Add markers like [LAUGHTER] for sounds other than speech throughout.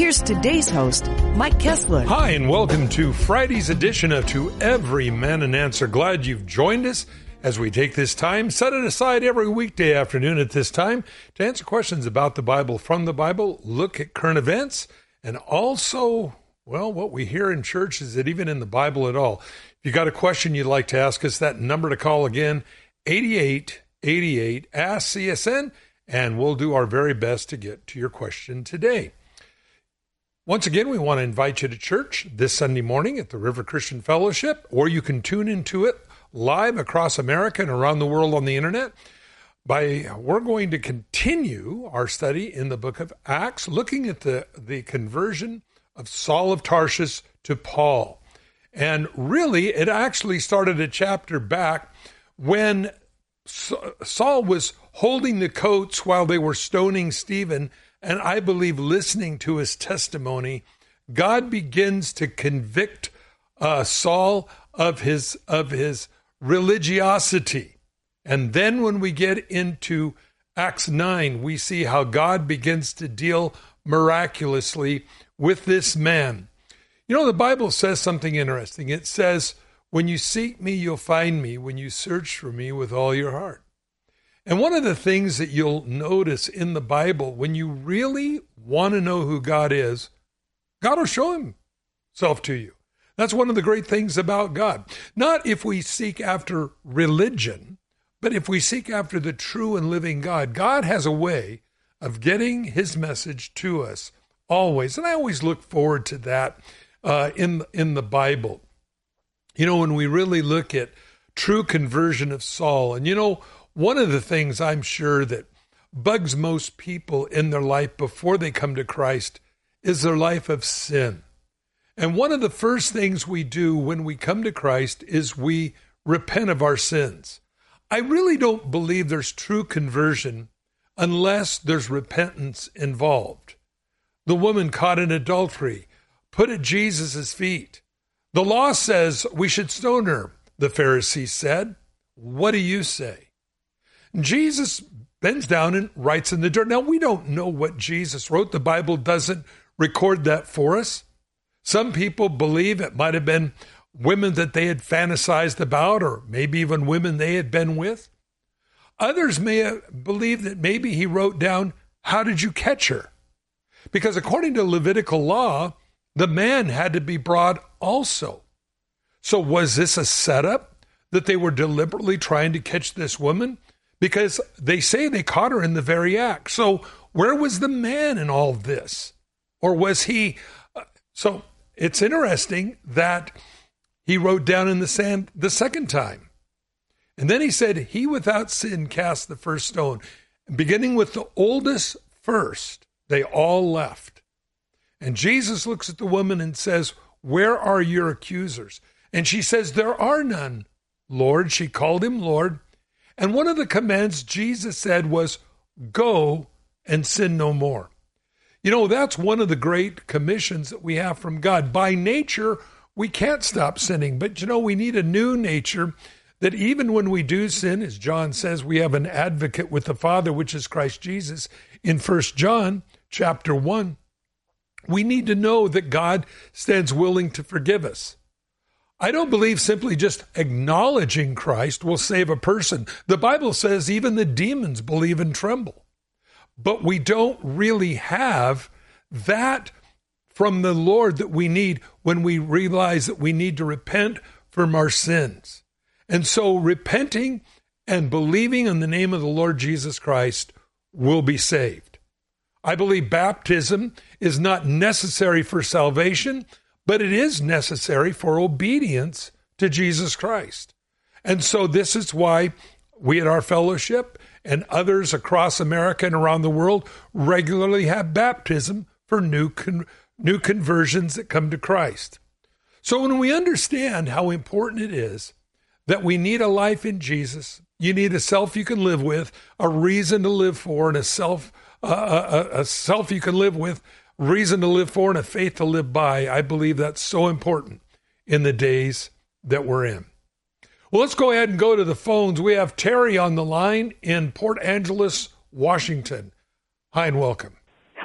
Here's today's host, Mike Kestler. Hi, and welcome to Friday's edition of To Every Man an Answer. Glad you've joined us as we take this time, set it aside every weekday afternoon at this time to answer questions about the Bible from the Bible, look at current events, and also, well, what we hear in church is that even in the Bible at all. If you got a question you'd like to ask us, that number to call again, 8888 Ask CSN, and we'll do our very best to get to your question today. Once again, we want to invite you to church this Sunday morning at the River Christian Fellowship, or you can tune into it live across America and around the world on the internet. By we're going to continue our study in the book of Acts, looking at the, the conversion of Saul of Tarsus to Paul. And really, it actually started a chapter back when Saul was holding the coats while they were stoning Stephen and I believe listening to his testimony, God begins to convict uh, Saul of his of his religiosity. And then when we get into Acts 9, we see how God begins to deal miraculously with this man. You know, the Bible says something interesting. It says, When you seek me, you'll find me when you search for me with all your heart. And one of the things that you'll notice in the Bible, when you really want to know who God is, God will show himself to you. That's one of the great things about God. Not if we seek after religion, but if we seek after the true and living God. God has a way of getting his message to us always. And I always look forward to that uh, in, in the Bible. You know, when we really look at true conversion of Saul, and you know, one of the things I'm sure that bugs most people in their life before they come to Christ is their life of sin. And one of the first things we do when we come to Christ is we repent of our sins. I really don't believe there's true conversion unless there's repentance involved. The woman caught in adultery put at Jesus' feet. The law says we should stone her, the Pharisees said. What do you say? Jesus bends down and writes in the dirt. Now, we don't know what Jesus wrote. The Bible doesn't record that for us. Some people believe it might have been women that they had fantasized about, or maybe even women they had been with. Others may believe that maybe he wrote down, How did you catch her? Because according to Levitical law, the man had to be brought also. So, was this a setup that they were deliberately trying to catch this woman? Because they say they caught her in the very act. So, where was the man in all this? Or was he? Uh, so, it's interesting that he wrote down in the sand the second time. And then he said, He without sin cast the first stone. Beginning with the oldest first, they all left. And Jesus looks at the woman and says, Where are your accusers? And she says, There are none, Lord. She called him Lord. And one of the commands Jesus said was, Go and sin no more. You know, that's one of the great commissions that we have from God. By nature, we can't stop sinning, but you know, we need a new nature that even when we do sin, as John says, we have an advocate with the Father, which is Christ Jesus in First John chapter 1. We need to know that God stands willing to forgive us. I don't believe simply just acknowledging Christ will save a person. The Bible says even the demons believe and tremble. But we don't really have that from the Lord that we need when we realize that we need to repent from our sins. And so repenting and believing in the name of the Lord Jesus Christ will be saved. I believe baptism is not necessary for salvation, but it is necessary for obedience to Jesus Christ. And so this is why we at our fellowship and others across America and around the world regularly have baptism for new con- new conversions that come to Christ. So when we understand how important it is that we need a life in Jesus. You need a self you can live with, a reason to live for, and a self uh, a, a self you can live with, reason to live for, and a faith to live by. I believe that's so important in the days that we're in. Well, let's go ahead and go to the phones. We have Terry on the line in Port Angeles, Washington. Hi and welcome.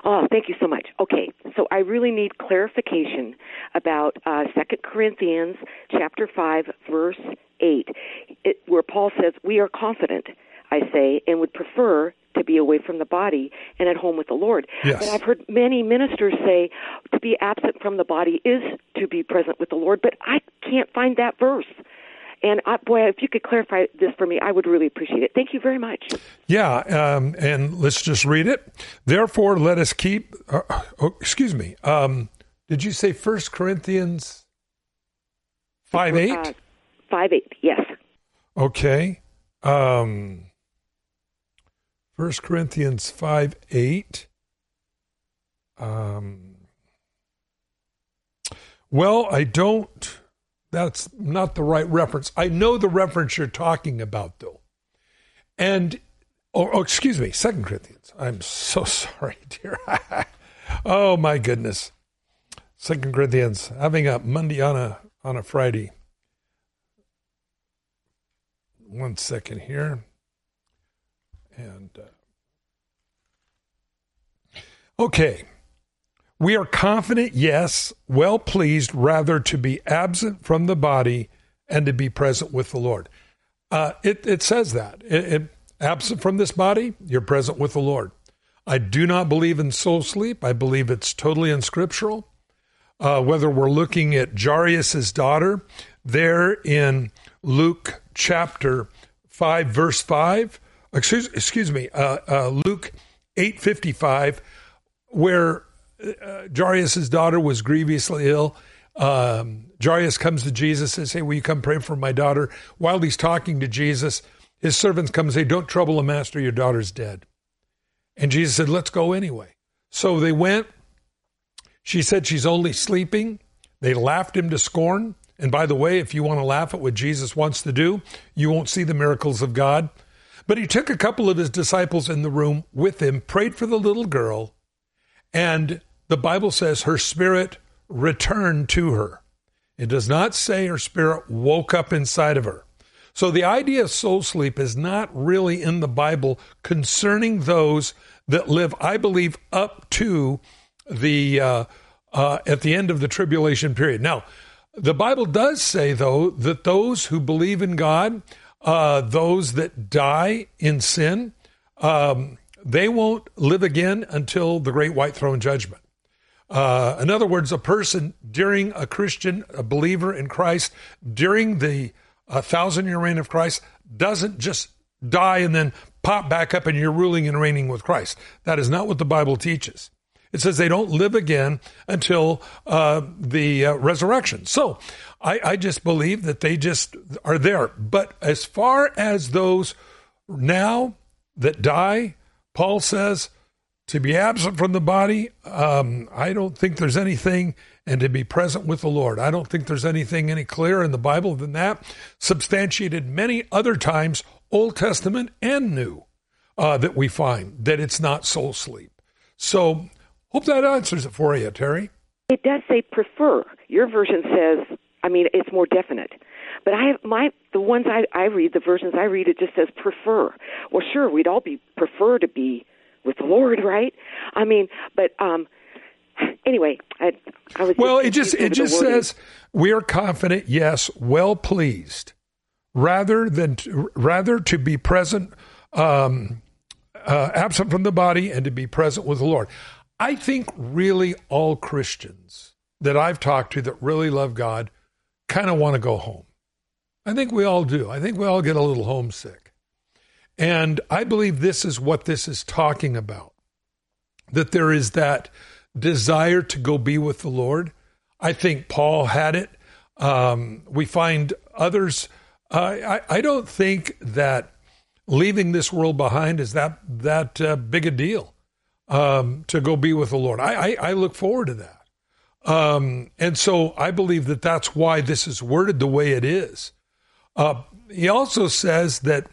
Oh, thank you so much. Okay, so I really need clarification about uh, Second Corinthians chapter five, verse eight, it, where Paul says, "We are confident." I say, and would prefer to be away from the body and at home with the Lord. Yes. But I've heard many ministers say to be absent from the body is to be present with the Lord, but I can't find that verse. And I, boy, if you could clarify this for me, I would really appreciate it. Thank you very much. Yeah, um, and let's just read it. Therefore, let us keep. Uh, oh, excuse me. Um, did you say First Corinthians five eight? Uh, five eight. Yes. Okay. Um, First Corinthians five eight. Um, well, I don't. That's not the right reference. I know the reference you're talking about, though. And, oh, oh excuse me, Second Corinthians. I'm so [LAUGHS] sorry, dear. [LAUGHS] oh my goodness. Second Corinthians, having a Monday on a on a Friday. One second here, and uh, okay. We are confident, yes, well pleased, rather to be absent from the body and to be present with the Lord. Uh, it, it says that. It, it, absent from this body, you're present with the Lord. I do not believe in soul sleep. I believe it's totally unscriptural. Uh, whether we're looking at Jairus' daughter there in Luke chapter 5, verse 5, excuse, excuse me, uh, uh Luke 8.55, where uh, Jairus' daughter was grievously ill. Um, Jairus comes to Jesus and says, Hey, will you come pray for my daughter? While he's talking to Jesus, his servants come and say, Don't trouble the master, your daughter's dead. And Jesus said, Let's go anyway. So they went. She said she's only sleeping. They laughed him to scorn. And by the way, if you want to laugh at what Jesus wants to do, you won't see the miracles of God. But he took a couple of his disciples in the room with him, prayed for the little girl, and the Bible says her spirit returned to her. It does not say her spirit woke up inside of her. So the idea of soul sleep is not really in the Bible concerning those that live, I believe, up to the uh, uh, at the end of the tribulation period. Now, the Bible does say though that those who believe in God, uh, those that die in sin, um, they won't live again until the great white throne judgment. Uh, in other words, a person during a Christian, a believer in Christ, during the uh, thousand year reign of Christ, doesn't just die and then pop back up and you're ruling and reigning with Christ. That is not what the Bible teaches. It says they don't live again until uh, the uh, resurrection. So I, I just believe that they just are there. But as far as those now that die, Paul says, to be absent from the body, um, I don't think there's anything, and to be present with the Lord. I don't think there's anything any clearer in the Bible than that, substantiated many other times, Old Testament and New, uh, that we find that it's not soul sleep. So, hope that answers it for you, Terry. It does say prefer. Your version says, I mean, it's more definite. But I have my the ones I I read, the versions I read, it just says prefer. Well, sure, we'd all be prefer to be with the Lord, right? I mean, but um anyway, I, I was well. It just it just says we are confident, yes, well pleased, rather than to, rather to be present, um, uh, absent from the body, and to be present with the Lord. I think really all Christians that I've talked to that really love God kind of want to go home. I think we all do. I think we all get a little homesick. And I believe this is what this is talking about that there is that desire to go be with the Lord. I think Paul had it. Um, we find others. Uh, I, I, don't think that leaving this world behind is that that uh, big a deal um, to go be with the Lord. I, I, I look forward to that. Um, and so I believe that that's why this is worded the way it is. Uh, he also says that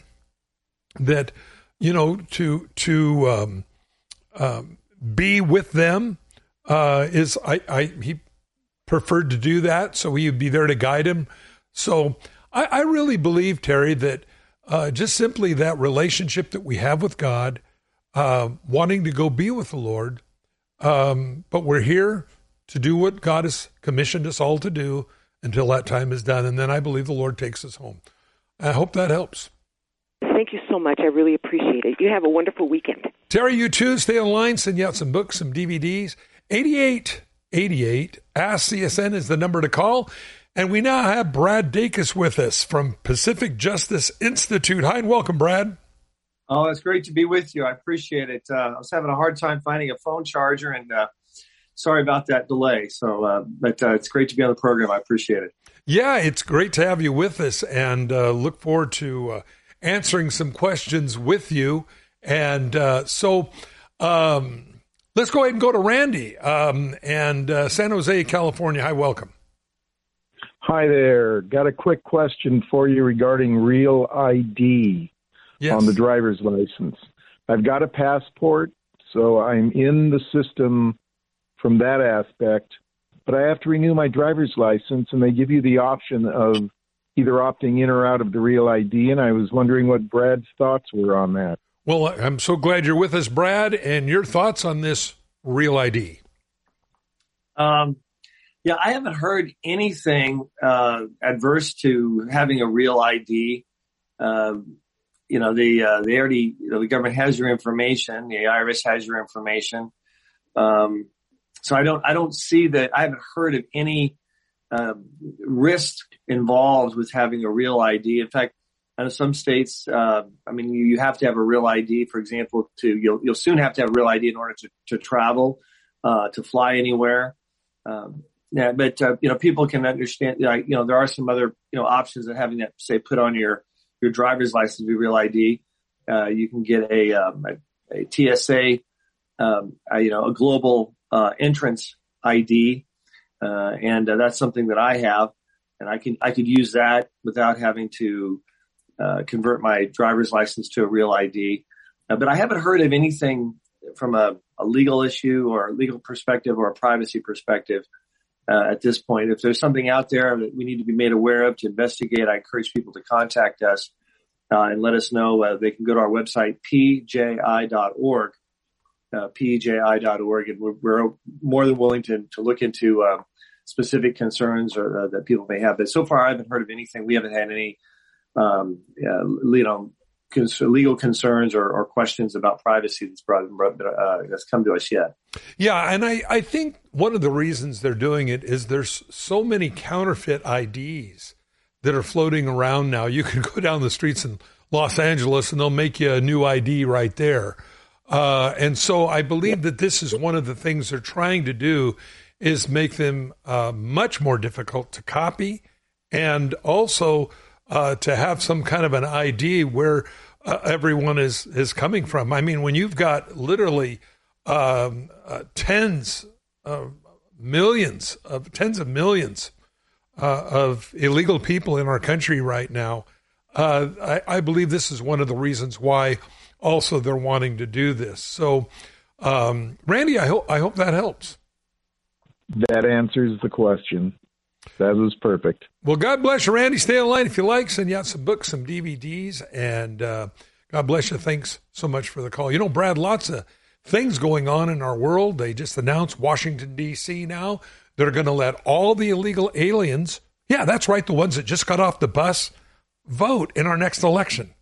that you know to to um, um, be with them uh, is I, I he preferred to do that, so he would be there to guide him. So I, I really believe Terry that uh, just simply that relationship that we have with God, uh, wanting to go be with the Lord, um, but we're here to do what God has commissioned us all to do until that time is done, and then I believe the Lord takes us home. I hope that helps. Thank you so much. I really appreciate it. You have a wonderful weekend. Terry, you too. Stay online. Send you out some books, some DVDs. 8888 Ask CSN is the number to call. And we now have Brad Dacus with us from Pacific Justice Institute. Hi and welcome, Brad. Oh, it's great to be with you. I appreciate it. Uh, I was having a hard time finding a phone charger, and uh, sorry about that delay. So, uh, but uh, it's great to be on the program. I appreciate it. Yeah, it's great to have you with us, and uh, look forward to uh, answering some questions with you. And so, um, let's go ahead and go to Randy um, and San Jose, California. Hi, welcome. Hi there. Got a quick question for you regarding real ID yes. on the driver's license. I've got a passport, so I'm in the system from that aspect, but I have to renew my driver's license, and they give you the option of either opting in or out of the real ID. And I was wondering what Brad's thoughts were on that. Well, I'm so glad you're with us, Brad, and your thoughts on this real ID. Um, yeah, I haven't heard anything uh, adverse to having a real ID. Um, you know, the uh, they already you know, the government has your information. The IRS has your information. Um, so I don't I don't see that. I haven't heard of any uh, risk involved with having a real ID. In fact, in some states, uh, I mean, you, you, have to have a real ID. For example, to you'll you'll soon have to have a real ID in order to to travel, uh, to fly anywhere. Um, yeah, but uh, you know, people can understand. Like, you know, there are some other you know options of having that say put on your your driver's license be real ID. Uh, you can get a, um, a, a TSA, um, you know, a global entrance ID, uh, and uh, that's something that I have, and I can I could use that without having to uh, convert my driver's license to a real ID. but I haven't heard of anything from a, a legal issue or a legal perspective or a privacy perspective uh, at this point. If there's something out there that we need to be made aware of to investigate, I encourage people to contact us uh, and let us know. Uh, they can go to our website, pji.org, uh, pji.org, and we're, we're, more than willing to, to look into um, specific concerns or uh, that people may have. But so far, I haven't heard of anything. We haven't had any, um, you know, cons- legal concerns or, or, questions about privacy that's brought, uh, that's come to us yet. Yeah, and I, I think one of the reasons they're doing it is there's so many counterfeit IDs that are floating around now. You can go down the streets in Los Angeles and they'll make you a new ID right there. Uh, and so I believe that this is one of the things they're trying to do is make them uh, much more difficult to copy and also uh, to have some kind of an ID where uh, everyone is is coming from. I mean, when you've got literally um, uh, tens of millions of tens of millions uh, of illegal people in our country right now, uh, I, I, believe this is one of the reasons why also they're wanting to do this. So, um, Randy, I hope I hope that helps. That answers the question. That was perfect. Well, God bless you, Randy. Stay online if you like. Send you out some books, some DVDs, and uh, God bless you. Thanks so much for the call. You know, Brad, lots of things going on in our world. They just announced Washington, D.C. now. They're going to let all the illegal aliens, yeah, that's right, the ones that just got off the bus, vote in our next election.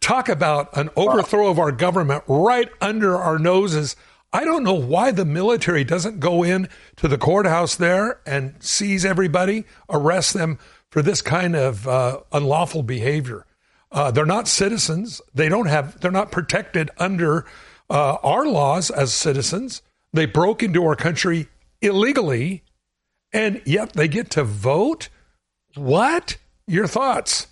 Talk about an overthrow of our government right under our noses. I don't know why the military doesn't go in to the courthouse there and seize everybody, arrest them for this kind of uh, unlawful behavior. Uh, they're not citizens. They don't have. They're not protected under uh, our laws as citizens. They broke into our country illegally, and yet they get to vote. What? Your thoughts?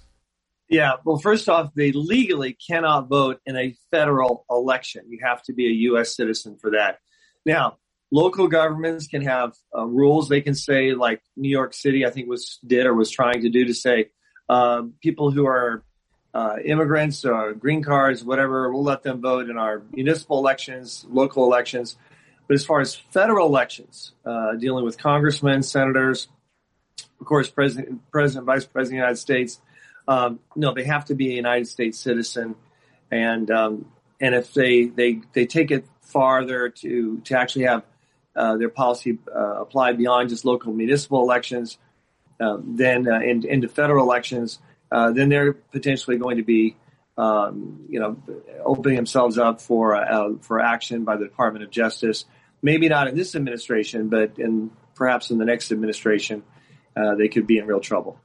Yeah. Well, first off, they legally cannot vote in a federal election. You have to be a U.S. citizen for that. Now, local governments can have uh, rules. They can say, like New York City, I think was did or was trying to do, to say uh, people who are uh, immigrants, or green cards, whatever, we'll let them vote in our municipal elections, local elections. But as far as federal elections, uh, dealing with congressmen, senators, of course, president, president, vice president of the United States, um, no, they have to be a United States citizen, and um, and if they they they take it farther to to actually have uh, their policy uh, applied beyond just local municipal elections, um, then uh, in, into federal elections, uh, then they're potentially going to be um, you know opening themselves up for uh, for action by the Department of Justice. Maybe not in this administration, but in perhaps in the next administration, they could be in real trouble.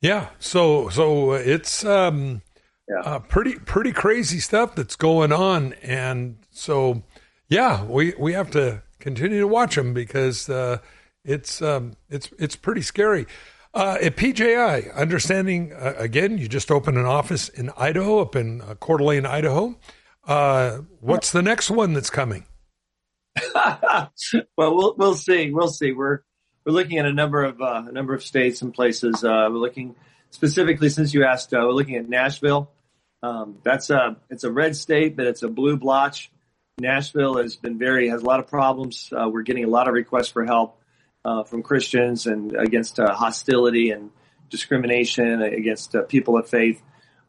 Yeah. So so it's um, yeah. Uh, pretty pretty crazy stuff that's going on, and so yeah, we we have to continue to watch them because uh, it's um, it's it's pretty scary. Uh, at PJI, understanding uh, again, you just opened an office in Idaho, up in uh, Coeur d'Alene, Idaho. Uh, what's the next one that's coming? [LAUGHS] well, we'll we'll see. We'll see. We're we're looking at a number of uh, a number of states and places. Uh, we're looking specifically, since you asked, uh, we're looking at Nashville. Um, that's a it's a red state, but it's a blue blotch. Nashville has been very has a lot of problems. Uh, we're getting a lot of requests for help uh, from Christians and against uh, hostility and discrimination against people of faith.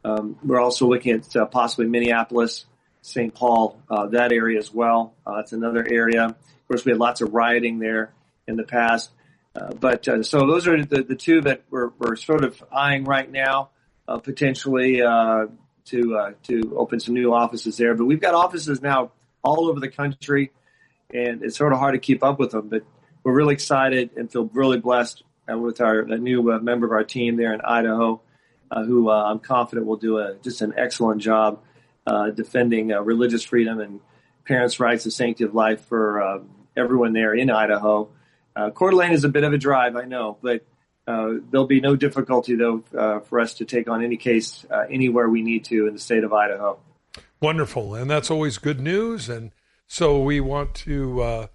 Um, we're also looking at possibly Minneapolis, St. Paul, that area as well. it's another area. Of course, we had lots of rioting there in the past. Uh, but uh, so those are the, the two that we're, we're sort of eyeing right now, uh, potentially uh, to uh, to open some new offices there. But we've got offices now all over the country, and it's sort of hard to keep up with them. But we're really excited and feel really blessed with our new member of our team there in Idaho, who I'm confident will do a just an excellent job defending religious freedom and parents' rights and sanctity of life for everyone there in Idaho. Uh, Coeur d'Alene is a bit of a drive, I know, but uh, there'll be no difficulty though uh, for us to take on any case uh, anywhere we need to in the state of Idaho. Wonderful, and that's always good news. And so we want to uh,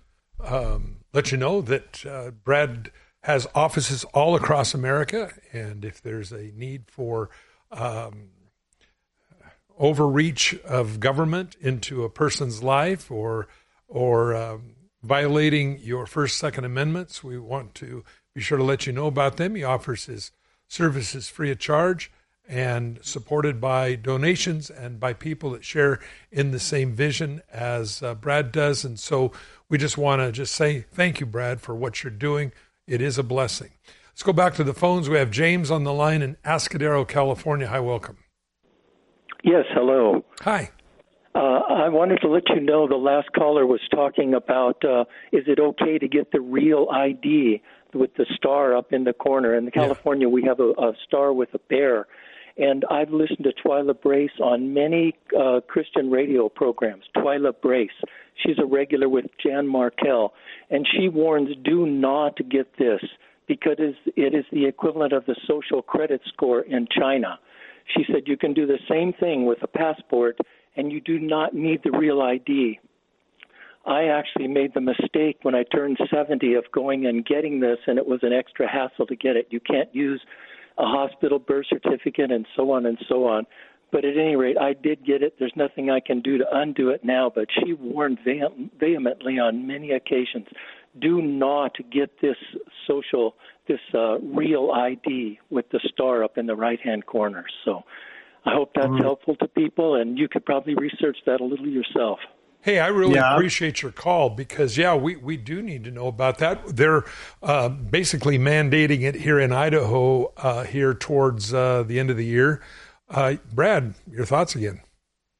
um, let you know that uh, Brad has offices all across America, and if there's a need for um, overreach of government into a person's life or or um, violating your First, Second Amendments, we want to be sure to let you know about them. He offers his services free of charge and supported by donations and by people that share in the same vision as uh, Brad does. And so we just want to just say thank you, Brad, for what you're doing. It is a blessing. Let's go back to the phones. We have James on the line in Atascadero, California. Hi, welcome. Yes, hello. Hi. Uh, I wanted to let you know the last caller was talking about uh, is it okay to get the real ID with the star up in the corner? In California, yeah. we have a, a star with a bear. And I've listened to Twila Brase on many uh, Christian radio programs. Twila Brase. She's a regular with Jan Markell. And she warns do not get this because it is the equivalent of the social credit score in China. She said you can do the same thing with a passport and you do not need the real ID. I actually made the mistake when I turned 70 of going and getting this, and it was an extra hassle to get it. You can't use a hospital birth certificate and so on and so on. But at any rate, I did get it. There's nothing I can do to undo it now. But she warned vehemently on many occasions do not get this social, this uh, real ID with the star up in the right hand corner. So I hope that's mm-hmm. helpful to people, and you could probably research that a little yourself. Hey, I really yeah. appreciate your call because, yeah, we, we do need to know about that. They're uh, basically mandating it here in Idaho uh, here towards uh, the end of the year. Uh, Brad, your thoughts again?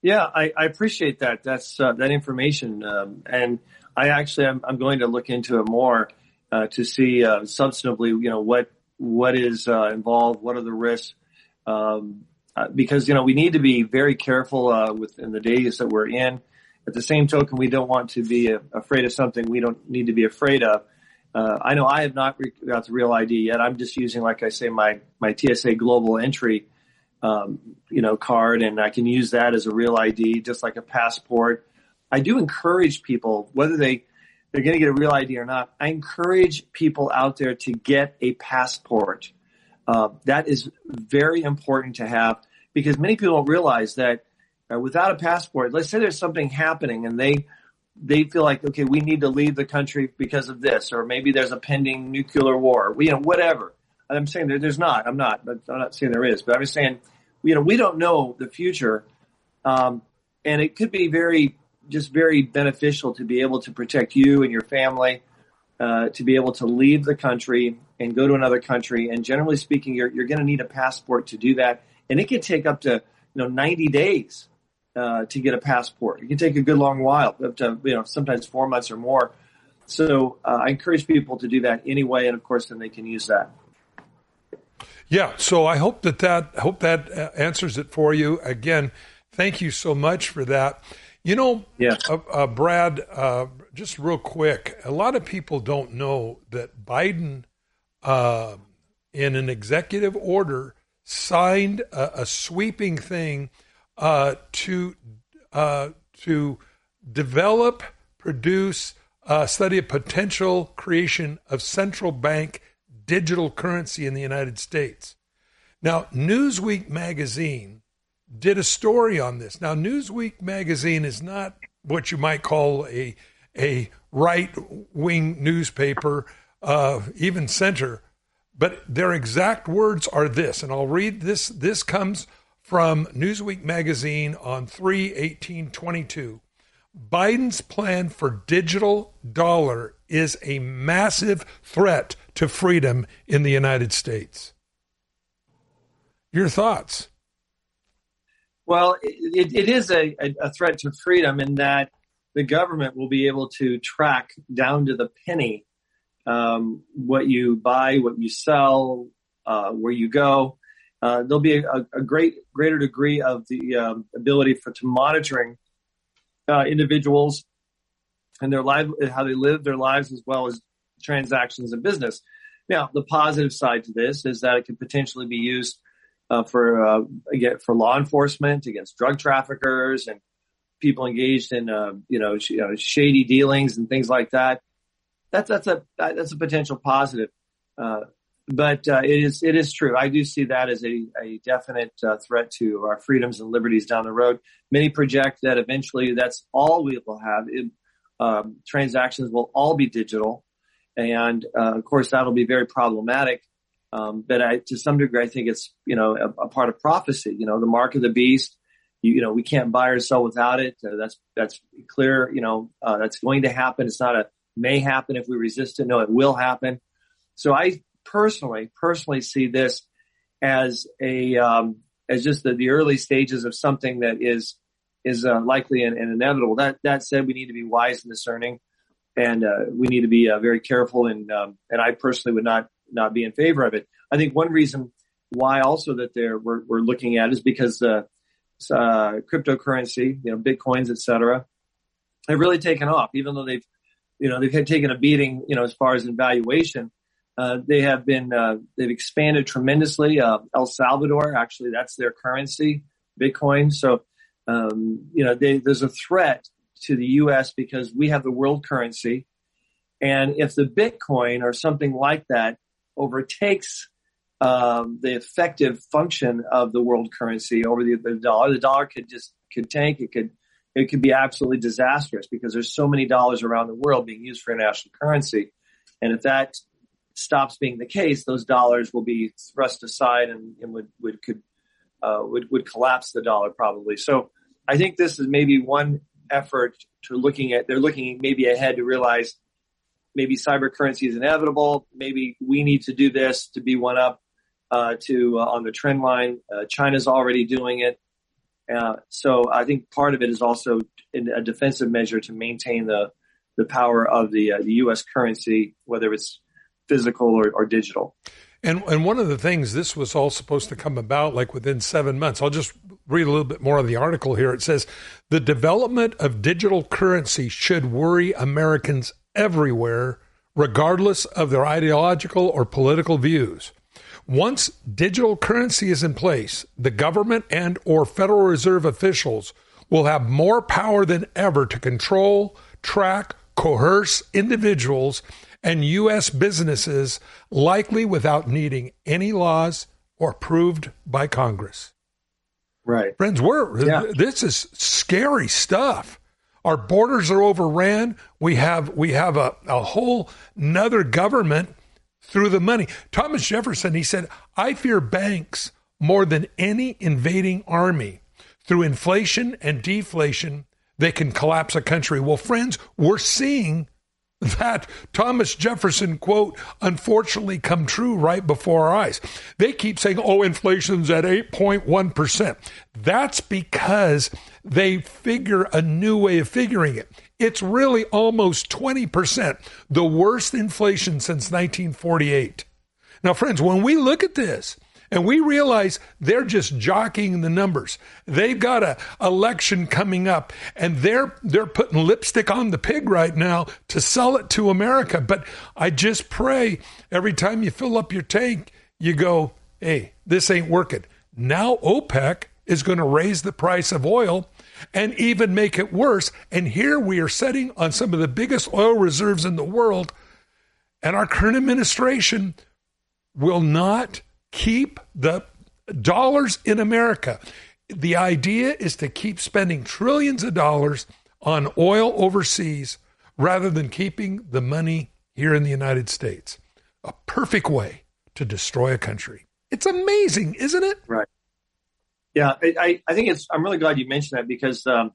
Yeah, I, I appreciate that. That's uh, that information, um, and I actually I'm, I'm, going to look into it more uh, to see substantively, you know, what what is involved, what are the risks. Um, uh, because you know we need to be very careful uh, within the days that we're in. At the same token, we don't want to be uh, afraid of something we don't need to be afraid of. Uh, I know I have not got the real ID yet. I'm just using, like I say, my my TSA Global Entry, um, you know, card, and I can use that as a real ID, just like a passport. I do encourage people, whether they they're going to get a real ID or not. I encourage people out there to get a passport Uh, that is very important to have because many people don't realize that uh, without a passport, let's say there's something happening and they they feel like okay, we need to leave the country because of this, or maybe there's a pending nuclear war, you know, whatever. I'm saying there, there's not. I'm not, but I'm not saying there is. But I'm just saying, you know, we don't know the future, um, and it could be very, just very beneficial to be able to protect you and your family, uh, to be able to leave the country and go to another country. And generally speaking, you're you're going to need a passport to do that, and it can take up to you know 90 days uh, to get a passport. It can take a good long while, up to you know sometimes four months or more. So uh, I encourage people to do that anyway, and of course, then they can use that. Yeah, so I hope that that hope that uh, answers it for you. Again, thank you so much for that. You know, yeah. Uh, uh, Brad, uh, just real quick, a lot of people don't know that Biden, uh, in an executive order, signed a, a sweeping thing uh, to to develop, produce, study a potential creation of central bank digital currency in the United States. Now, Newsweek magazine did a story on this. Now, Newsweek magazine is not what you might call a a right wing newspaper, uh, even center, but their exact words are this, and I'll read this. This comes from Newsweek magazine on 3 18 22. Biden's plan for digital dollar is a massive threat to freedom in the United States. Your thoughts? Well, it, it is a, a threat to freedom in that the government will be able to track down to the penny um, what you buy, what you sell, uh, where you go. Uh, there'll be a, a, great greater degree of the um, ability for to monitoring uh, individuals and their life, how they live their lives, as well as transactions and business. Now, the positive side to this is that it could potentially be used uh, for uh, again for law enforcement against drug traffickers and people engaged in uh, you, know, sh- you, know, shady dealings and things like that. That's that's a that's a potential positive. Uh, but uh, it is it is true. I do see that as a, a definite uh, threat to our freedoms and liberties down the road. Many project that eventually that's all we will have. It, um, transactions will all be digital, and uh, of course that'll be very problematic. Um, but I, to some degree, I think it's you know a, a, part of prophecy. You know, the mark of the beast. You, you know, we can't buy or sell without it. That's that's clear. You know, uh, that's going to happen. It's not a may happen if we resist it. No, it will happen. So I personally personally see this as a um, as just the, the early stages of something that is is uh, likely and, and, inevitable. That that said, we need to be wise and discerning, and uh, we need to be uh, very careful. And um, and I personally would not not be in favor of it. I think one reason why also that they're we're, we're looking at is because uh, uh, cryptocurrency, you know, bitcoins, etc., have really taken off. Even though they've you know they've had taken a beating, you know, as far as in valuation. Uh, they have been they've expanded tremendously. El Salvador, actually, that's their currency, Bitcoin. So um, you know, they, there's a threat to the U.S. because we have the world currency, and if the Bitcoin or something like that overtakes um, the effective function of the world currency over the, the, dollar, the dollar could just could tank. It could it could be absolutely disastrous because there's so many dollars around the world being used for international currency, and if that stops being the case, those dollars will be thrust aside and, and would, would could uh, would would collapse the dollar probably. So I think this is maybe one effort to looking at. They're looking maybe ahead to realize maybe cyber currency is inevitable. Maybe we need to do this to be one up uh, to uh, on the trend line. Uh, China's already doing it. Uh, so I think part of it is also a defensive measure to maintain the the power of the uh, the U.S. currency, whether it's physical or, or digital. And and one of the things this was all supposed to come about like within seven months. I'll just read a little bit more of the article here. It says the development of digital currency should worry Americans everywhere, regardless of their ideological or political views. Once digital currency is in place, the government and or Federal Reserve officials will have more power than ever to control, track, coerce individuals and U.S. businesses, likely without needing any laws or approved by Congress. Right. Friends, we're yeah. this is scary stuff. Our borders are overran. We have we have a, a whole another government through the money. Thomas Jefferson, he said, I fear banks more than any invading army. Through inflation and deflation, they can collapse a country. Well, friends, we're seeing that Thomas Jefferson quote unfortunately come true right before our eyes. They keep saying, oh, inflation's at 8.1%. That's because they figure a new way of figuring it. It's really almost 20%, the worst inflation since 1948. Now, friends, when we look at this, and we realize they're just jockeying the numbers. They've got a election coming up and they're they're putting lipstick on the pig right now to sell it to America. But I just pray every time you fill up your tank, you go, hey, this ain't working. Now OPEC is going to raise the price of oil and even make it worse. And here we are sitting on some of the biggest oil reserves in the world, and our current administration will not keep the dollars in America. The idea is to keep spending trillions of dollars on oil overseas rather than keeping the money here in the United States. A perfect way to destroy a country. It's amazing, isn't it? Right. Yeah, I, I think it's. I'm really glad you mentioned that because um,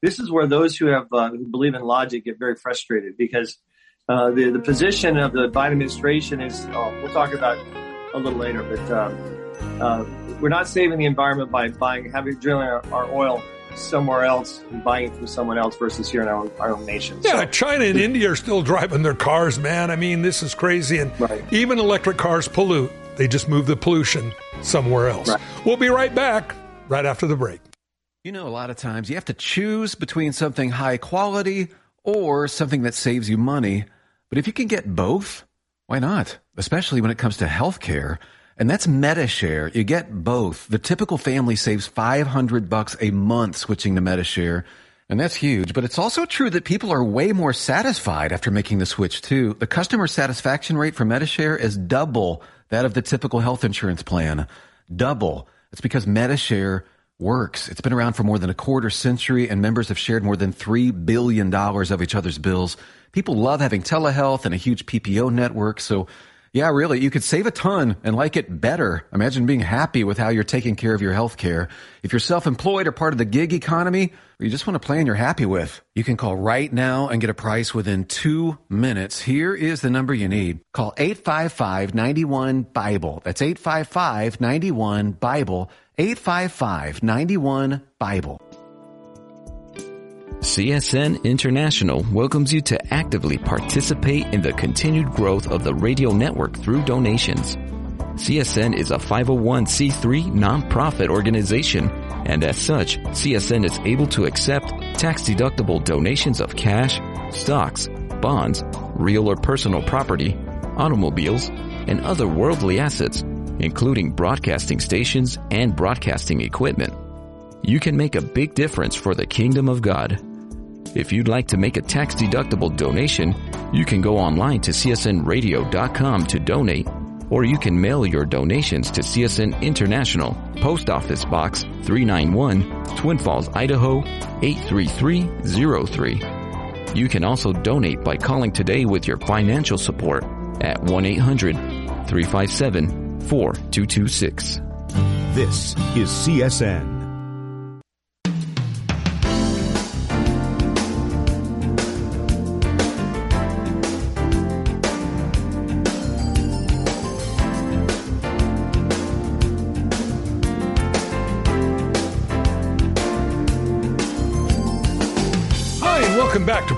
this is where those who have uh, who believe in logic get very frustrated because uh, the the position of the Biden administration is. Oh, we'll talk about a little later, but um, uh, we're not saving the environment by buying, having drilling our, our, oil somewhere else and buying it from someone else versus here in our own, our own nation. Yeah, so, China and India are still driving their cars, man. I mean, this is crazy, and right. even electric cars pollute. They just move the pollution somewhere else. Right. We'll be right back right after the break. You know, a lot of times you have to choose between something high quality or something that saves you money. But if you can get both, why not? Especially when it comes to healthcare. And that's Medi-Share. You get both. The typical family saves 500 bucks a month switching to Medi-Share. And that's huge. But it's also true that people are way more satisfied after making the switch too. The customer satisfaction rate for Medi-Share is double that of the typical health insurance plan. Double. It's because Medi-Share works. It's been around for more than a quarter century and members have shared more than $3 billion of each other's bills. People love having telehealth and a huge PPO network. So yeah, really, you could save a ton and like it better. Imagine being happy with how you're taking care of your health care. If you're self-employed or part of the gig economy, or you just want a plan you're happy with, you can call right now and get a price within two minutes. Here is the number you need. Call 855-91-BIBLE. That's 855-91-BIBLE. 855-91-BIBLE. CSN International welcomes you to actively participate in the continued growth of the radio network through donations. CSN is a 501c3 nonprofit organization, and as such, CSN is able to accept tax-deductible donations of cash, stocks, bonds, real or personal property, automobiles, and other worldly assets, including broadcasting stations and broadcasting equipment. You can make a big difference for the kingdom of God if you'd like to make a tax-deductible donation, you can go online to csnradio.com to donate, or you can mail your donations to CSN International, Post Office Box 391, Twin Falls, Idaho 83303. You can also donate by calling today with your financial support at 1-800-357-4226. This is CSN.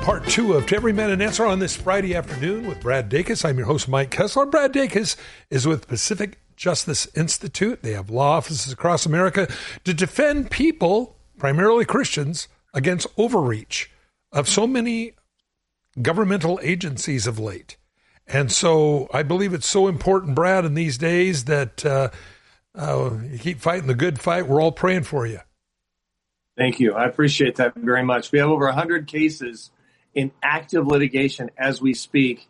Part two of To Every Man an Answer on this Friday afternoon with Brad Dacus. I'm your host, Mike Kestler. Brad Dacus is with Pacific Justice Institute. They have law offices across America to defend people, primarily Christians, against overreach of so many governmental agencies of late. And so I believe it's so important, Brad, in these days that uh, uh, you keep fighting the good fight. We're all praying for you. Thank you. I appreciate that very much. We have over 100 cases in active litigation as we speak.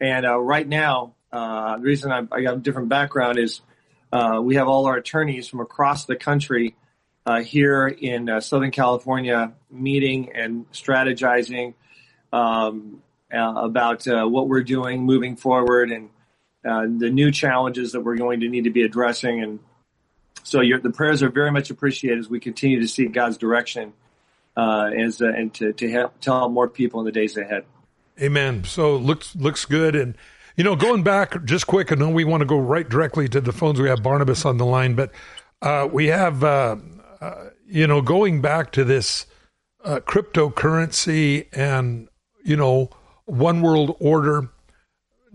And uh, right now, uh, the reason I, I, got a different background is uh, we have all our attorneys from across the country uh, here in uh, Southern California meeting and strategizing um, uh, about what we're doing moving forward and the new challenges that we're going to need to be addressing. And so the prayers are very much appreciated as we continue to seek God's direction as, and to, to help tell more people in the days ahead. Amen. So looks looks good. And you know, going back just quick, I know we want to go right directly to the phones. We have Barnabas on the line, but uh, we have uh, uh, you know going back to this uh, cryptocurrency and you know one world order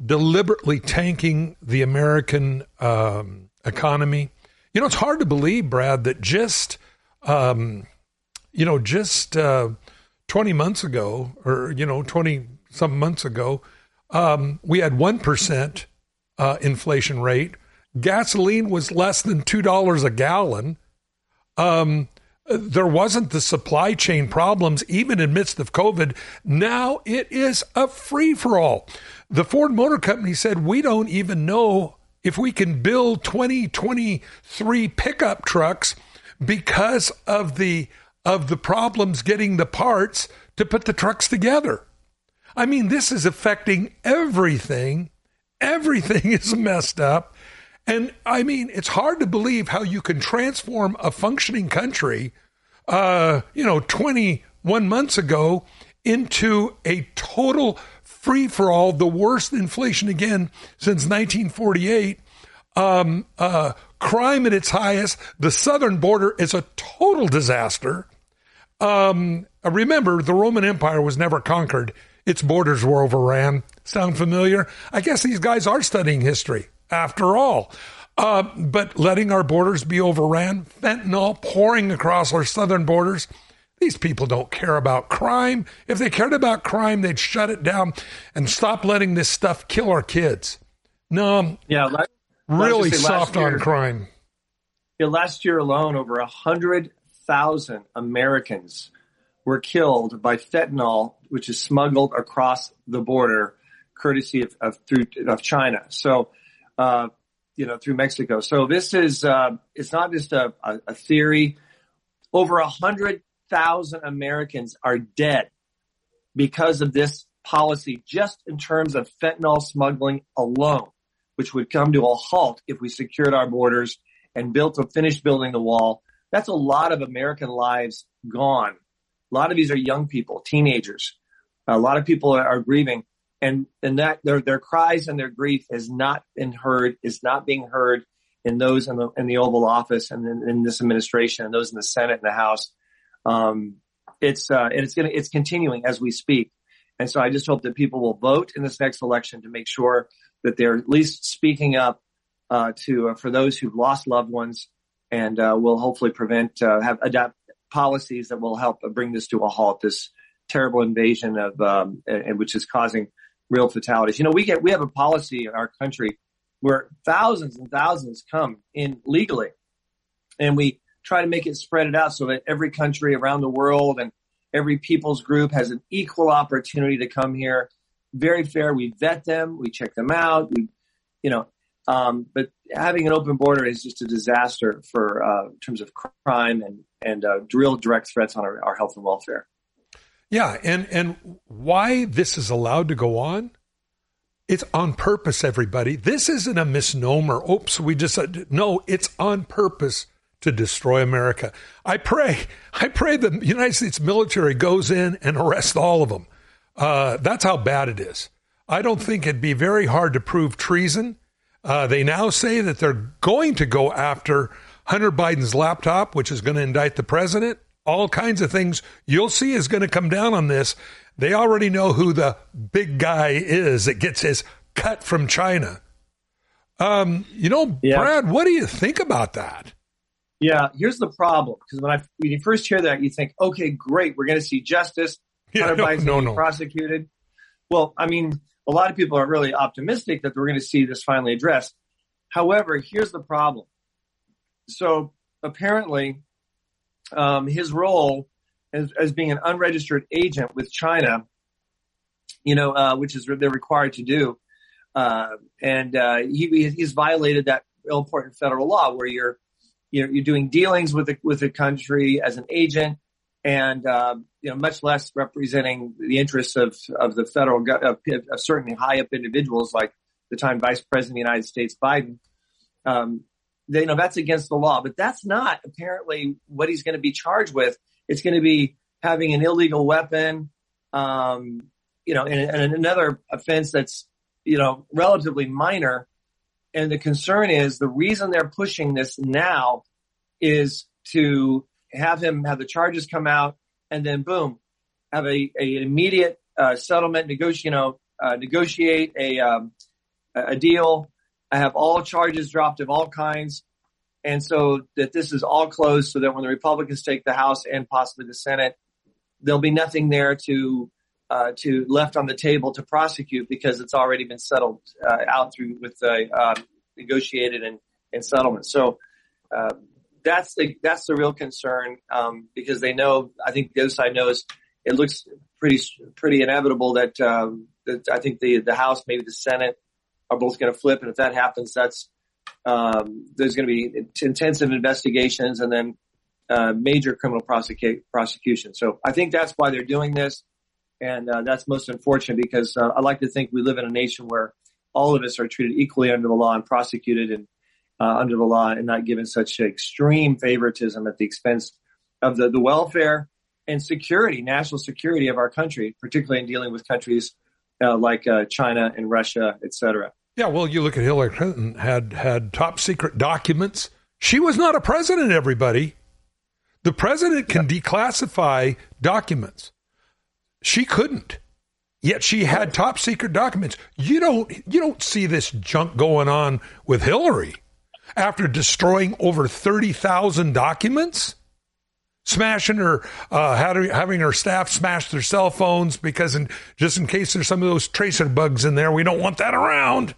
deliberately tanking the American um, economy. You know, it's hard to believe, Brad, that just um, you know just uh, 20 months ago, or you know, 20 some months ago, um, we had 1% uh, inflation rate. Gasoline was less than $2 a gallon. Um, there wasn't the supply chain problems, even in midst of COVID. Now it is a free for all. The Ford Motor Company said, we don't even know if we can build 2023 pickup trucks because of the of the problems getting the parts to put the trucks together. I mean, this is affecting everything. Everything [LAUGHS] is messed up. And I mean, it's hard to believe how you can transform a functioning country, uh, you know, 21 months ago into a total free for all, the worst inflation again since 1948. Um, uh, crime at its highest. The southern border is a total disaster. Um, remember, the Roman Empire was never conquered its borders were overran. Sound familiar? I guess these guys are studying history after all. Uh, but letting our borders be overran, fentanyl pouring across our southern borders. These people don't care about crime. If they cared about crime, they'd shut it down and stop letting this stuff kill our kids. No, yeah, really soft year, on crime. Yeah, last year alone, over a hundred thousand Americans were killed by fentanyl, which is smuggled across the border, courtesy of, of through of China. So, uh, you know, through Mexico. So this is uh, it's not just a, a, a theory. Over a hundred thousand Americans are dead because of this policy, just in terms of fentanyl smuggling alone, which would come to a halt if we secured our borders and built or finished building the wall. That's a lot of American lives gone a lot of these are young people, teenagers. A lot of people are, are grieving and, and that their, their cries and their grief has not been heard, is not being heard in those in the, in the Oval Office and in, in this administration and those in the Senate and the House. Um, it's, uh, and it's to, it's continuing as we speak. And so I just hope that people will vote in this next election to make sure that they're at least speaking up, uh, to, uh, for those who've lost loved ones and, uh, will hopefully prevent, uh, have adapt, policies that will help bring this to a halt. This terrible invasion of, um, and, which is causing real fatalities. You know, we get we have a policy in our country where thousands and thousands come in legally, and we try to make it spread it out so that every country around the world and every people's group has an equal opportunity to come here. Very fair. We vet them. We check them out. We, you know, um, but having an open border is just a disaster for uh, in terms of crime and and uh, real direct threats on our, our health and welfare. Yeah, and and why this is allowed to go on? It's on purpose, everybody. This isn't a misnomer. Oops, we just said no. It's on purpose to destroy America. I pray, I pray the United States military goes in and arrests all of them. Uh, that's how bad it is. I don't think it'd be very hard to prove treason. Uh, they now say that they're going to go after Hunter Biden's laptop, which is going to indict the president. All kinds of things you'll see is going to come down on this. They already know who the big guy is that gets his cut from China. Um, you know, yeah. Brad, what do you think about that? Yeah, here's the problem because when I when you first hear that, you think, okay, great, we're going to see justice. Yeah, Hunter no, Biden's no, no. prosecuted. Well, I mean, a lot of people are really optimistic that we're going to see this finally addressed. However, here's the problem. So apparently, um, his role as, as, being an unregistered agent with China, you know, uh, which is they're required to do, uh, and uh, he, he's violated that important federal law where you're you're, you're doing dealings with the with the country as an agent, and uh, you know much less representing the interests of of the federal of, of certain high up individuals like the time Vice President of the United States Biden. Um, they, you know that's against the law, but that's not apparently what he's going to be charged with. It's going to be having an illegal weapon, um, you know, and, and another offense that's you know relatively minor. And the concern is the reason they're pushing this now is to have him have the charges come out and then boom, have a, a immediate uh, settlement, negotiate, you know, uh, negotiate a um, a deal. I have all charges dropped of all kinds, and so that this is all closed, so that when the Republicans take the House and possibly the Senate, there'll be nothing there to uh, to left on the table to prosecute because it's already been settled uh, out through with the uh, negotiated and, and settlement. So uh, that's the that's the real concern um, because they know. I think the other side knows it looks pretty pretty inevitable that um, that I think the the House, maybe the Senate, are both going to flip, and if that happens, that's um, there's going to be intensive investigations and then uh, major criminal prosecu- prosecution. So I think that's why they're doing this, and uh, that's most unfortunate because uh, I like to think we live in a nation where all of us are treated equally under the law and prosecuted and uh, under the law and not given such extreme favoritism at the expense of the, the welfare and security, national security of our country, particularly in dealing with countries uh, like uh, China and Russia, et cetera. Yeah, well, you look at Hillary Clinton had had top secret documents. She was not a president. Everybody, the president can declassify documents. She couldn't. Yet she had top secret documents. You don't you don't see this junk going on with Hillary after destroying over 30,000 documents, smashing her uh, having her staff smash their cell phones because in, just in case there's some of those tracer bugs in there, we don't want that around.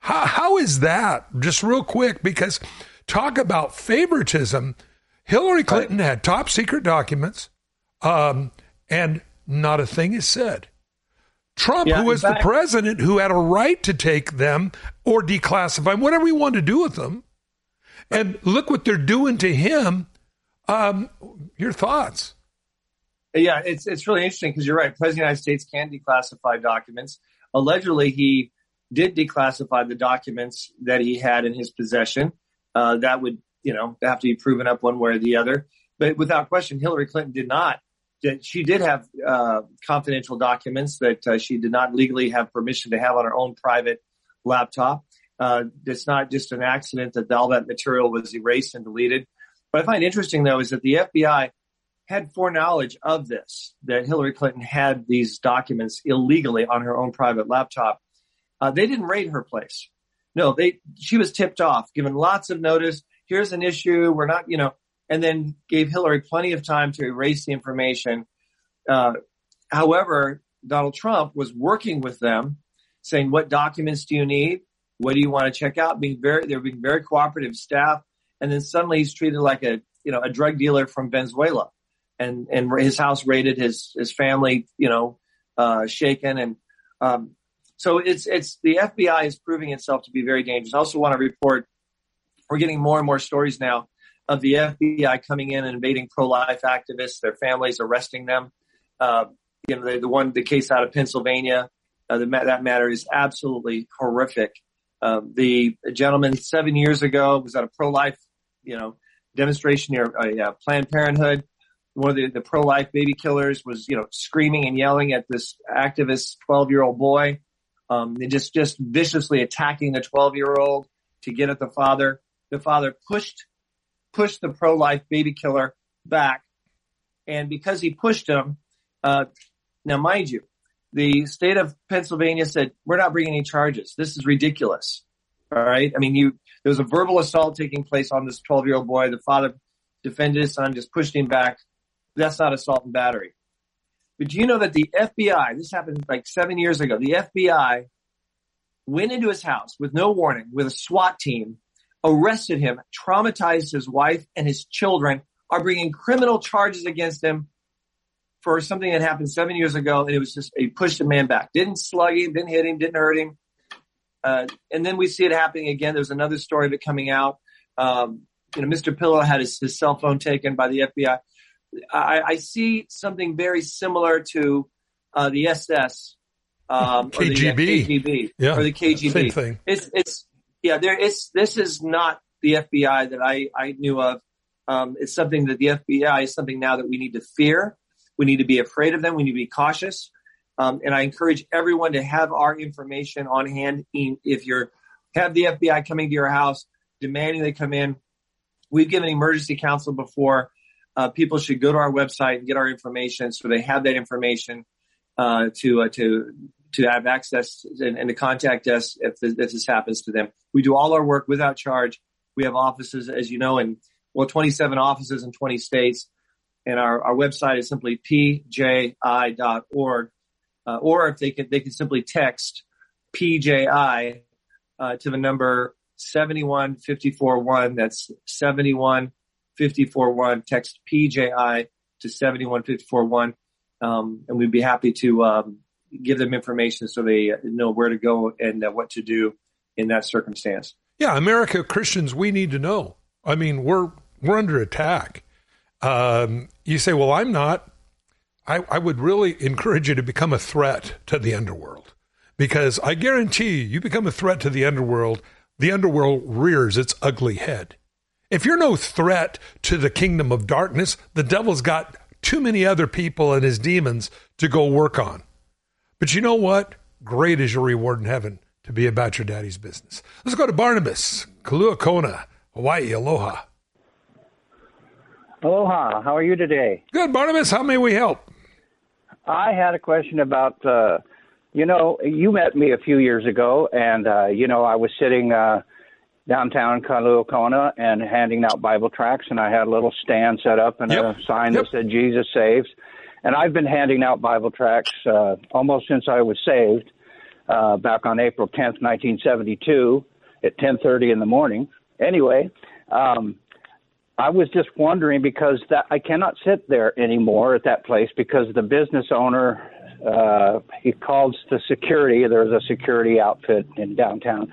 How, how is that? Just real quick because talk about favoritism. Hillary Clinton had top secret documents um, and not a thing is said. Trump, yeah, who was the president, who had a right to take them or declassify them, whatever he wanted to do with them. And look what they're doing to him. Um, your thoughts? Yeah, it's it's really interesting because you're right. President of the United States can declassify documents. Allegedly, he did declassify the documents that he had in his possession. Uh, that would, you know, have to be proven up one way or the other. But without question, Hillary Clinton did not she did have uh, confidential documents that uh, she did not legally have permission to have on her own private laptop. Uh, it's not just an accident that all that material was erased and deleted. What I find interesting though is that the FBI had foreknowledge of this, that Hillary Clinton had these documents illegally on her own private laptop. Uh, they didn't raid her place. No, they, she was tipped off, given lots of notice. Here's an issue. We're not, you know, and then gave Hillary plenty of time to erase the information. Uh, however, Donald Trump was working with them, saying, "What documents do you need? What do you want to check out?" Being very, they're being very cooperative staff. And then suddenly he's treated like a, you know, a drug dealer from Venezuela, and and his house raided, his his family, you know, uh, shaken, and um, so it's it's the FBI is proving itself to be very dangerous. I also want to report we're getting more and more stories now of the FBI coming in and invading pro-life activists, their families, arresting them. Uh, you know, the, the, one, the case out of Pennsylvania, uh, the, that matter is absolutely horrific. Uh, the gentleman seven years ago was at a pro-life, you know, demonstration near uh, Planned Parenthood. One of the, the pro-life baby killers was, you know, screaming and yelling at this activist 12 year old boy. Um, just, just viciously attacking the 12 year old to get at the father. The father pushed pushed the pro-life baby killer back. And because he pushed him, uh, now mind you, the state of Pennsylvania said, we're not bringing any charges. This is ridiculous. All right. I mean, you, there was a verbal assault taking place on this 12 year old boy. The father defended his son, just pushed him back. That's not assault and battery. But do you know that the FBI, this happened like seven years ago, the FBI went into his house with no warning with a SWAT team arrested him, traumatized his wife and his children, are bringing criminal charges against him for something that happened seven years ago. And it was just, he pushed a man back. Didn't slug him, didn't hit him, didn't hurt him. uh, and then we see it happening again. There's another story of it coming out. Um, you know, Mr. Pillow had his, his, cell phone taken by the FBI. I, I see something very similar to uh, the SS, um, KGB, or the, uh, KGB, yeah, or the KGB. Same thing. It's it's yeah. There it's this is not the FBI that I I knew of. Um, it's something that the FBI is something now that we need to fear. We need to be afraid of them. We need to be cautious. Um, and I encourage everyone to have our information on hand. If you're have the FBI coming to your house demanding they come in, we've given emergency counsel before. Uh, people should go to our website and get our information so they have that information uh, to uh, to to have access and, and, to contact us if this, if this happens to them. We do all our work without charge. We have offices, as you know, in well, 27 offices in 20 states, and our, our website is simply pji.org uh, or if they can, they can simply text PJI uh, to the number 71541. That's 71541. Text PJI to 71541. Um, and we'd be happy to um, give them information so they know where to go and uh, what to do in that circumstance. Yeah, America Christians, we need to know. I mean, we're we're under attack. Um, you say, well, I'm not. I, I would really encourage you to become a threat to the underworld because I guarantee you, you become a threat to the underworld, the underworld rears its ugly head. If you're no threat to the kingdom of darkness, the devil's got too many other people and his demons to go work on. But you know what? Great is your reward in heaven to be about your daddy's business. Let's go to Barnabas, Kailua Kona, Hawaii. Aloha. Aloha. How are you today? Good, Barnabas. How may we help? I had a question about, uh, you know, you met me a few years ago, and uh, you know, I was sitting uh, downtown Kailua Kona and handing out Bible tracts, and I had a little stand set up and yep. a sign yep. that said "Jesus saves." And I've been handing out Bible tracts uh, almost since I was saved, uh, back on April 10th, 1972, at 10:30 in the morning. Anyway. Um, I was just wondering because that I cannot sit there anymore at that place because the business owner uh, he calls the security. There's a security outfit in downtown,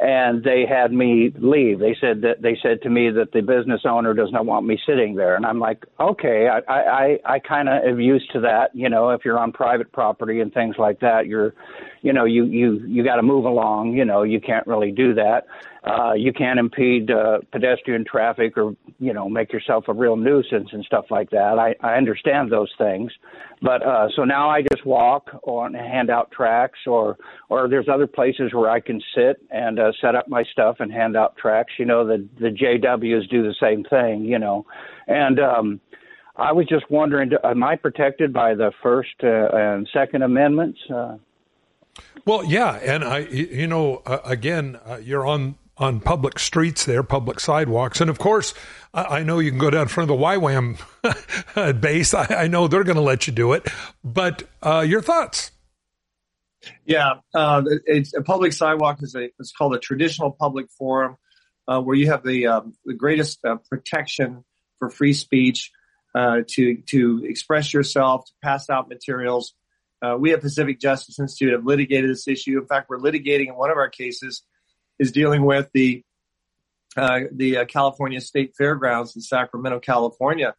and they had me leave. They said that they said to me that the business owner does not want me sitting there, and I'm like, okay, I I I kind of am used to that. You know, if you're on private property and things like that, you're, you know, you you you got to move along. You know, you can't really do that. Uh, you can't impede uh, pedestrian traffic or you know make yourself a real nuisance and stuff like that. I, I understand those things, but uh, so now I just walk or hand out tracts or or there's other places where I can sit and uh, set up my stuff and hand out tracts. You know the the JWs do the same thing. You know, and um, I was just wondering, am I protected by the First uh, and Second Amendments? Uh, well, yeah, and I, you know, uh, again, uh, you're on on public streets there, public sidewalks. And of course, I know you can go down in front of the YWAM [LAUGHS] base. I, I, know they're going to let you do it. But uh, your thoughts? Yeah, uh, it's a public sidewalk is a it's called a traditional public forum, uh, where you have the um, the greatest uh, protection for free speech uh, to to express yourself, to pass out materials. Uh, we at Pacific Justice Institute have litigated this issue. In fact, we're litigating in one of our cases is dealing with the uh, the uh, California State Fairgrounds in Sacramento, California.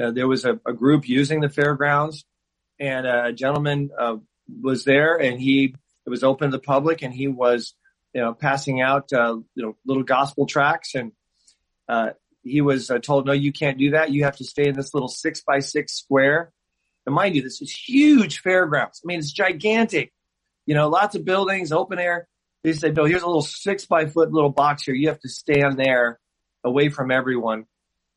Uh, there was a, a, group using the fairgrounds, and a gentleman uh, was there, and he it was open to the public, and he was you know passing out uh, you know little gospel tracts, and uh, he was told, "No, you can't do that. You have to stay in this little six by six square." And mind you, this is huge fairgrounds. I mean, it's gigantic. You know, lots of buildings, open air they said, no, here's a little six by foot little box here. You have to stand there away from everyone.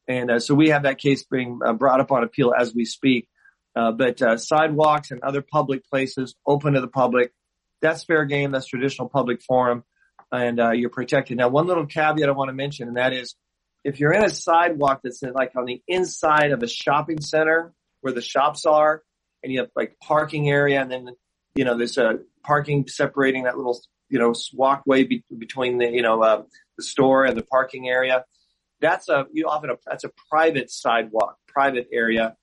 And uh, so we have that case being uh, brought up on appeal as we speak. Uh, but uh, sidewalks and other public places open to the public, that's fair game. That's traditional public forum, and uh, you're protected. Now, one little caveat I want to mention, and that is, if you're in a sidewalk that's in, like on the inside of a shopping center where the shops are, and you have like parking area, and then you know there's a parking separating that little you know walkway be, between the you know uh, the store and the parking area. That's a you know, often a that's a private sidewalk, private area.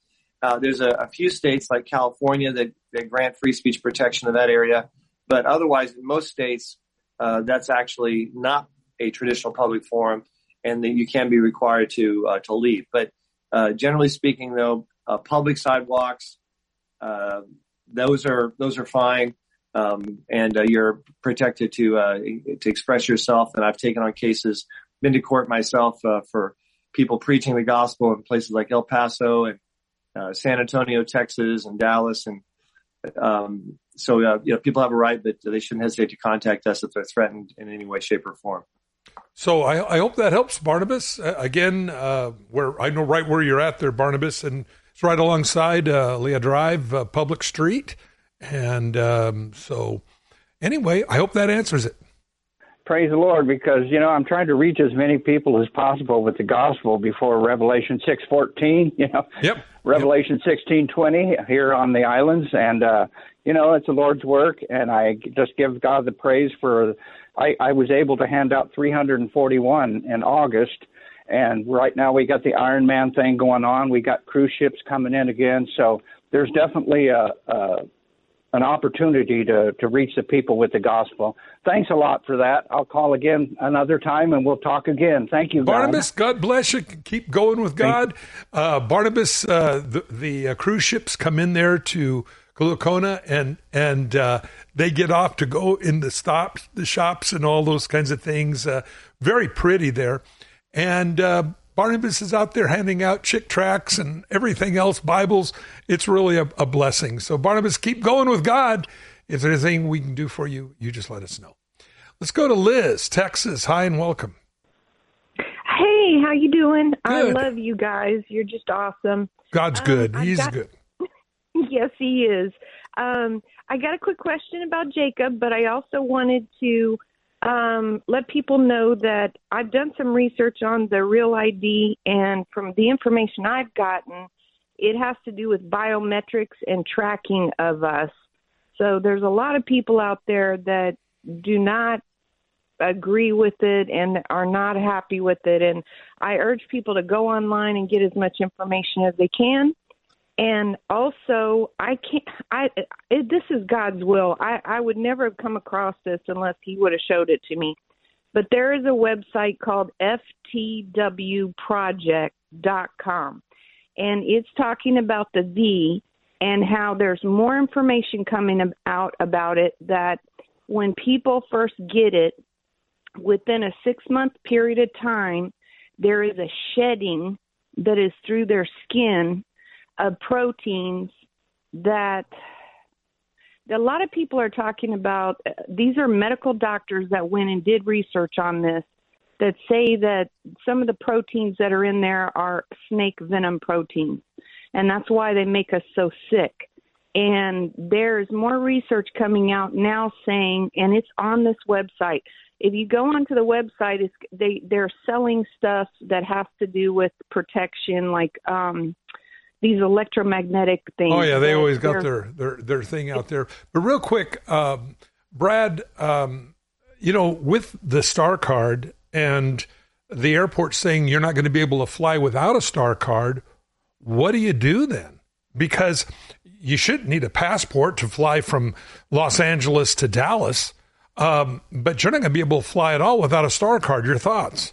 Uh, there's a, a, few states like California that, that, grant free speech protection in that area, but otherwise, in most states, uh, that's actually not a traditional public forum, and that you can be required to uh, to leave. But uh, generally speaking, though, uh, public sidewalks, uh, those are those are fine, um, and uh, you're protected to to express yourself. And I've taken on cases, been to court myself for people preaching the gospel in places like El Paso and San Antonio, Texas, and Dallas, and um, so uh, you know, people have a right, but they shouldn't hesitate to contact us if they're threatened in any way, shape, or form. So I, I hope that helps, Barnabas. Uh, again, uh, where I know right where you're at there, Barnabas, and it's right alongside uh, Ali'i Drive, uh, Public Street, and um, so anyway, I hope that answers it. Praise the Lord, because you know I'm trying to reach as many people as possible with the gospel before Revelation six fourteen. [LAUGHS] You know, yep. Revelation yep. sixteen twenty here on the islands, and uh, you know it's the Lord's work, and I just give God the praise for. I, I was able to hand out 341 in August, and right now we got the Iron Man thing going on. We got cruise ships coming in again, so there's definitely a, a an opportunity to, to reach the people with the gospel. Thanks a lot for that. I'll call again another time and we'll talk again. Thank you, Barnabas. God, God bless you. Keep going with God. Uh, Barnabas, uh, the, the uh, cruise ships come in there to Kailua Kona and and uh, they get off to go in the stops, the shops, and all those kinds of things. Uh, very pretty there, and uh, Barnabas is out there handing out Chick tracts and everything else, Bibles. It's really a, a, blessing. So, Barnabas, keep going with God. If there's anything we can do for you, you just let us know. Let's go to Liz, Texas. Hi and welcome. Hey, how you doing? Good. I love you guys. You're just awesome. God's um, good. He's got, good. [LAUGHS] yes, he is. Um, I got a quick question about Jacob, but I also wanted to um, let people know that I've done some research on the real ID, and from the information I've gotten, it has to do with biometrics and tracking of us. So there's a lot of people out there that do not agree with it and are not happy with it. And I urge people to go online and get as much information as they can and also i can't i it, this is god's will. I i would never have come across this unless he would have showed it to me. But there is a website called ftwproject.com and it's talking about the v and how there's more information coming out about it that when people first get it within a 6 month period of time there is a shedding that is through their skin of proteins that a lot of people are talking about. These are medical doctors that went and did research on this that say that some of the proteins that are in there are snake venom proteins, and that's why they make us so sick. And there's more research coming out now saying, and it's on this website. If you go onto the website, it's, they they're selling stuff that has to do with protection, like um, these electromagnetic things. Oh yeah, they always got their, their their thing out there. But real quick, um, Brad, um, you know, with the Star Card and the airport saying you're not going to be able to fly without a Star Card, what do you do then? Because you shouldn't need a passport to fly from Los Angeles to Dallas, um, but you're not going to be able to fly at all without a Star Card. Your thoughts?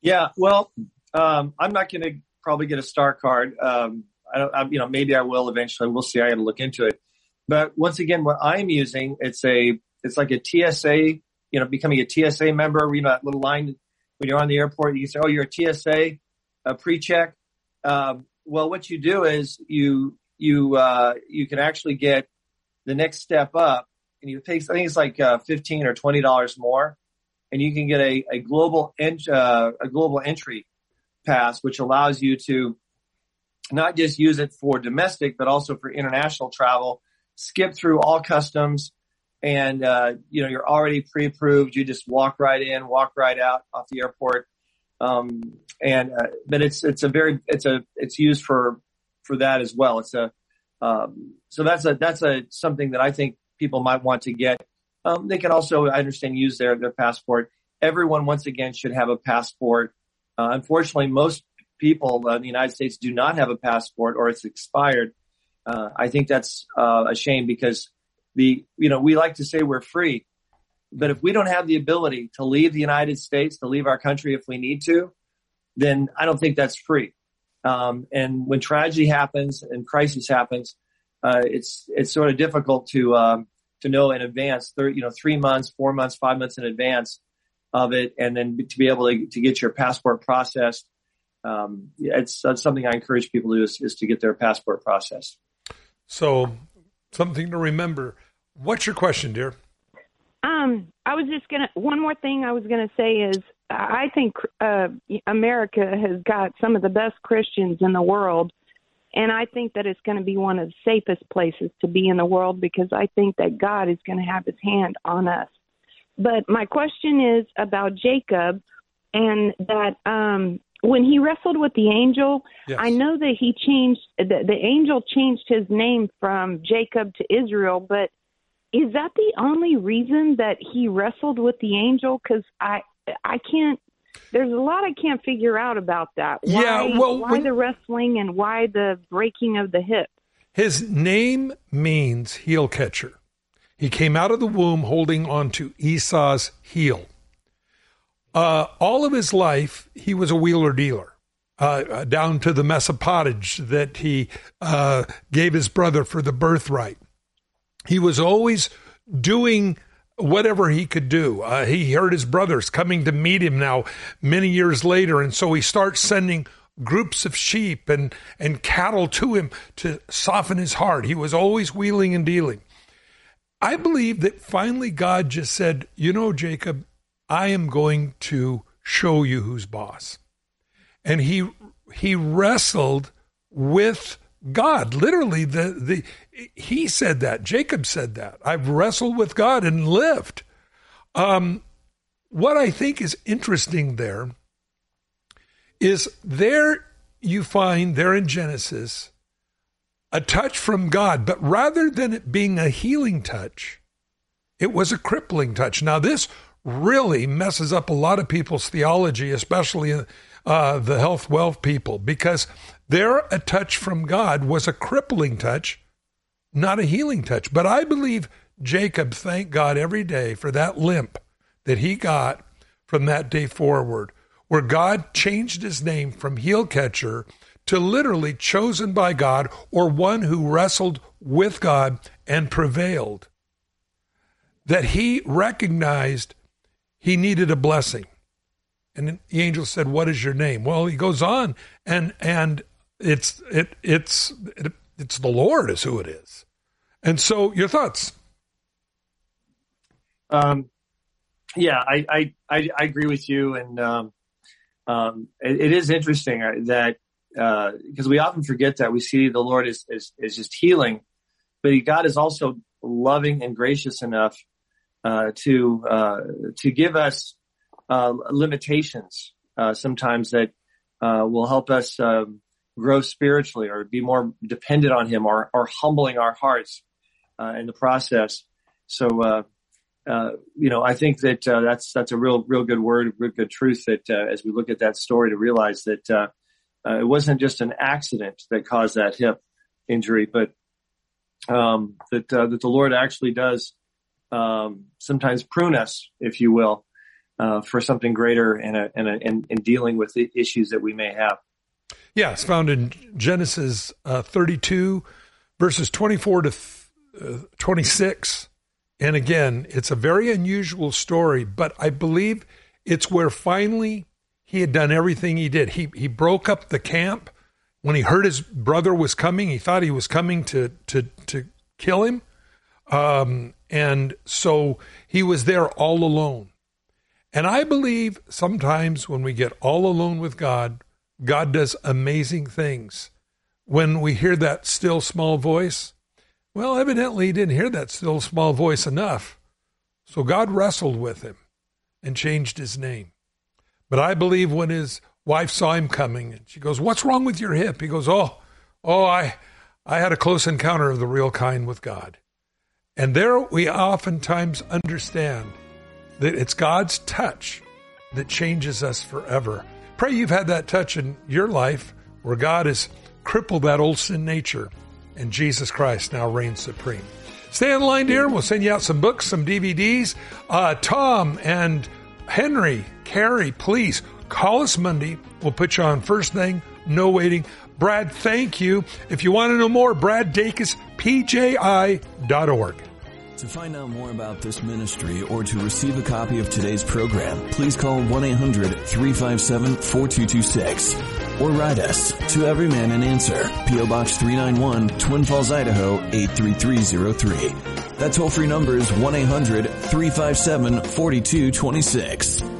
Yeah, well, um, I'm not going to probably get a star card. Um, I don't, I, you know, maybe I will eventually. We'll see. I got to look into it. But once again, what I'm using, it's a, it's like a TSA, you know, becoming a TSA member. You know, that little line when you're on the airport, you say, "Oh, you're a TSA, a pre-check." Um, well, what you do is you you uh, you can actually get the next step up, and you pay. I think it's like uh, fifteen or twenty dollars more, and you can get a a global ent- uh, a global entry pass, which allows you to not just use it for domestic, but also for international travel, skip through all customs and, uh, you know, you're already pre-approved. You just walk right in, walk right out off the airport. Um, and, uh, but it's, it's a very, it's a, it's used for, for that as well. It's a, um, so that's a, that's a, something that I think people might want to get. Um, they can also, I understand, use their, their passport. Everyone, once again, should have a passport uh, unfortunately, most people in the United States do not have a passport or it's expired. Uh, I think that's uh, a shame because the you know we like to say we're free, But if we don't have the ability to leave the United States, to leave our country if we need to, then I don't think that's free. Um, and when tragedy happens and crisis happens, uh, it's it's sort of difficult to um, to know in advance, th- you know, three months, four months, five months in advance of it, and then to be able to, to get your passport processed. Um, it's that's something I encourage people to do is, is to get their passport processed. So, something to remember. What's your question, dear? Um, I was just gonna. One more thing I was gonna say is I think uh, America has got some of the best Christians in the world, and I think that it's going to be one of the safest places to be in the world because I think that God is going to have His hand on us. But my question is about Jacob, and that um, when he wrestled with the angel, yes. I know that he changed the, the angel changed his name from Jacob to Israel, but is that the only reason that he wrestled with the angel? Because I I can't. There's a lot I can't figure out about that. Why, yeah, well, why when, the wrestling and why the breaking of the hip? His name means heel catcher. He came out of the womb holding onto Esau's heel. Uh, all of his life, he was a wheeler dealer. Uh, down to the mess of pottage that he uh, gave his brother for the birthright. He was always doing whatever he could do. Uh, he heard his brothers coming to meet him now many years later, and so he starts sending groups of sheep and, and cattle to him to soften his heart. He was always wheeling and dealing. I believe that finally God just said, You know, Jacob, I am going to show you who's boss. And he he wrestled with God. Literally, the the he said that. Jacob said that. I've wrestled with God and lived. Um, what I think is interesting there is there you find there in Genesis a touch from God, but rather than it being a healing touch, it was a crippling touch. Now, this really messes up a lot of people's theology, especially uh, the health wealth people, because their a touch from God was a crippling touch, not a healing touch. But I believe Jacob thanked God every day for that limp that he got from that day forward, where God changed his name from heel catcher to literally chosen by God or one who wrestled with God and prevailed. That he recognized he needed a blessing. And the angel said, "What is your name?" Well, he goes on, and and it's it it's it, it's the Lord is who it is. And so, your thoughts? Um, yeah, I, I, I I agree with you, and um, um, it, it is interesting uh, that because uh, we often forget that we see the Lord is is, is just healing, but God is also loving and gracious enough uh, to uh, to give us uh, limitations uh, sometimes that uh, will help us um, grow spiritually or be more dependent on Him or, or humbling our hearts in the process. So. you know, I think that that's that's a real, real good word, real good truth. That as we look at that story, to realize that it wasn't just an accident that caused that hip injury, but um, that that the Lord actually does um, sometimes prune us, if you will, uh, for something greater and in, in, in, dealing with the issues that we may have. Yeah, it's found in Genesis uh, 32, verses 24 to uh, 26. And again, it's a very unusual story, but I believe it's where finally he had done everything he did. He, he broke up the camp. When he heard his brother was coming, he thought he was coming to, to, to kill him. Um, and so he was there all alone. And I believe sometimes when we get all alone with God, God does amazing things. When we hear that still small voice, well, evidently he didn't hear that still small voice enough. So God wrestled with him and changed his name. But I believe when his wife saw him coming and she goes, What's wrong with your hip? He goes, Oh, oh, I I had a close encounter of the real kind with God. And there we oftentimes understand that it's God's touch that changes us forever. Pray you've had that touch in your life where God has crippled that old sin nature and Jesus Christ now reigns supreme. Stay in line, dear. We'll send you out some books, some DVDs. Uh, Tom and Henry, Carrie, please call us Monday. We'll put you on first thing, no waiting. Brad, thank you. If you want to know more, Brad Dacus, PJI.org. To find out more about this ministry or to receive a copy of today's program, please call 1-800-357-4226 or write us to Every Man an Answer, P.O. Box 391, Twin Falls, Idaho 83303. That toll-free number is 1-800-357-4226.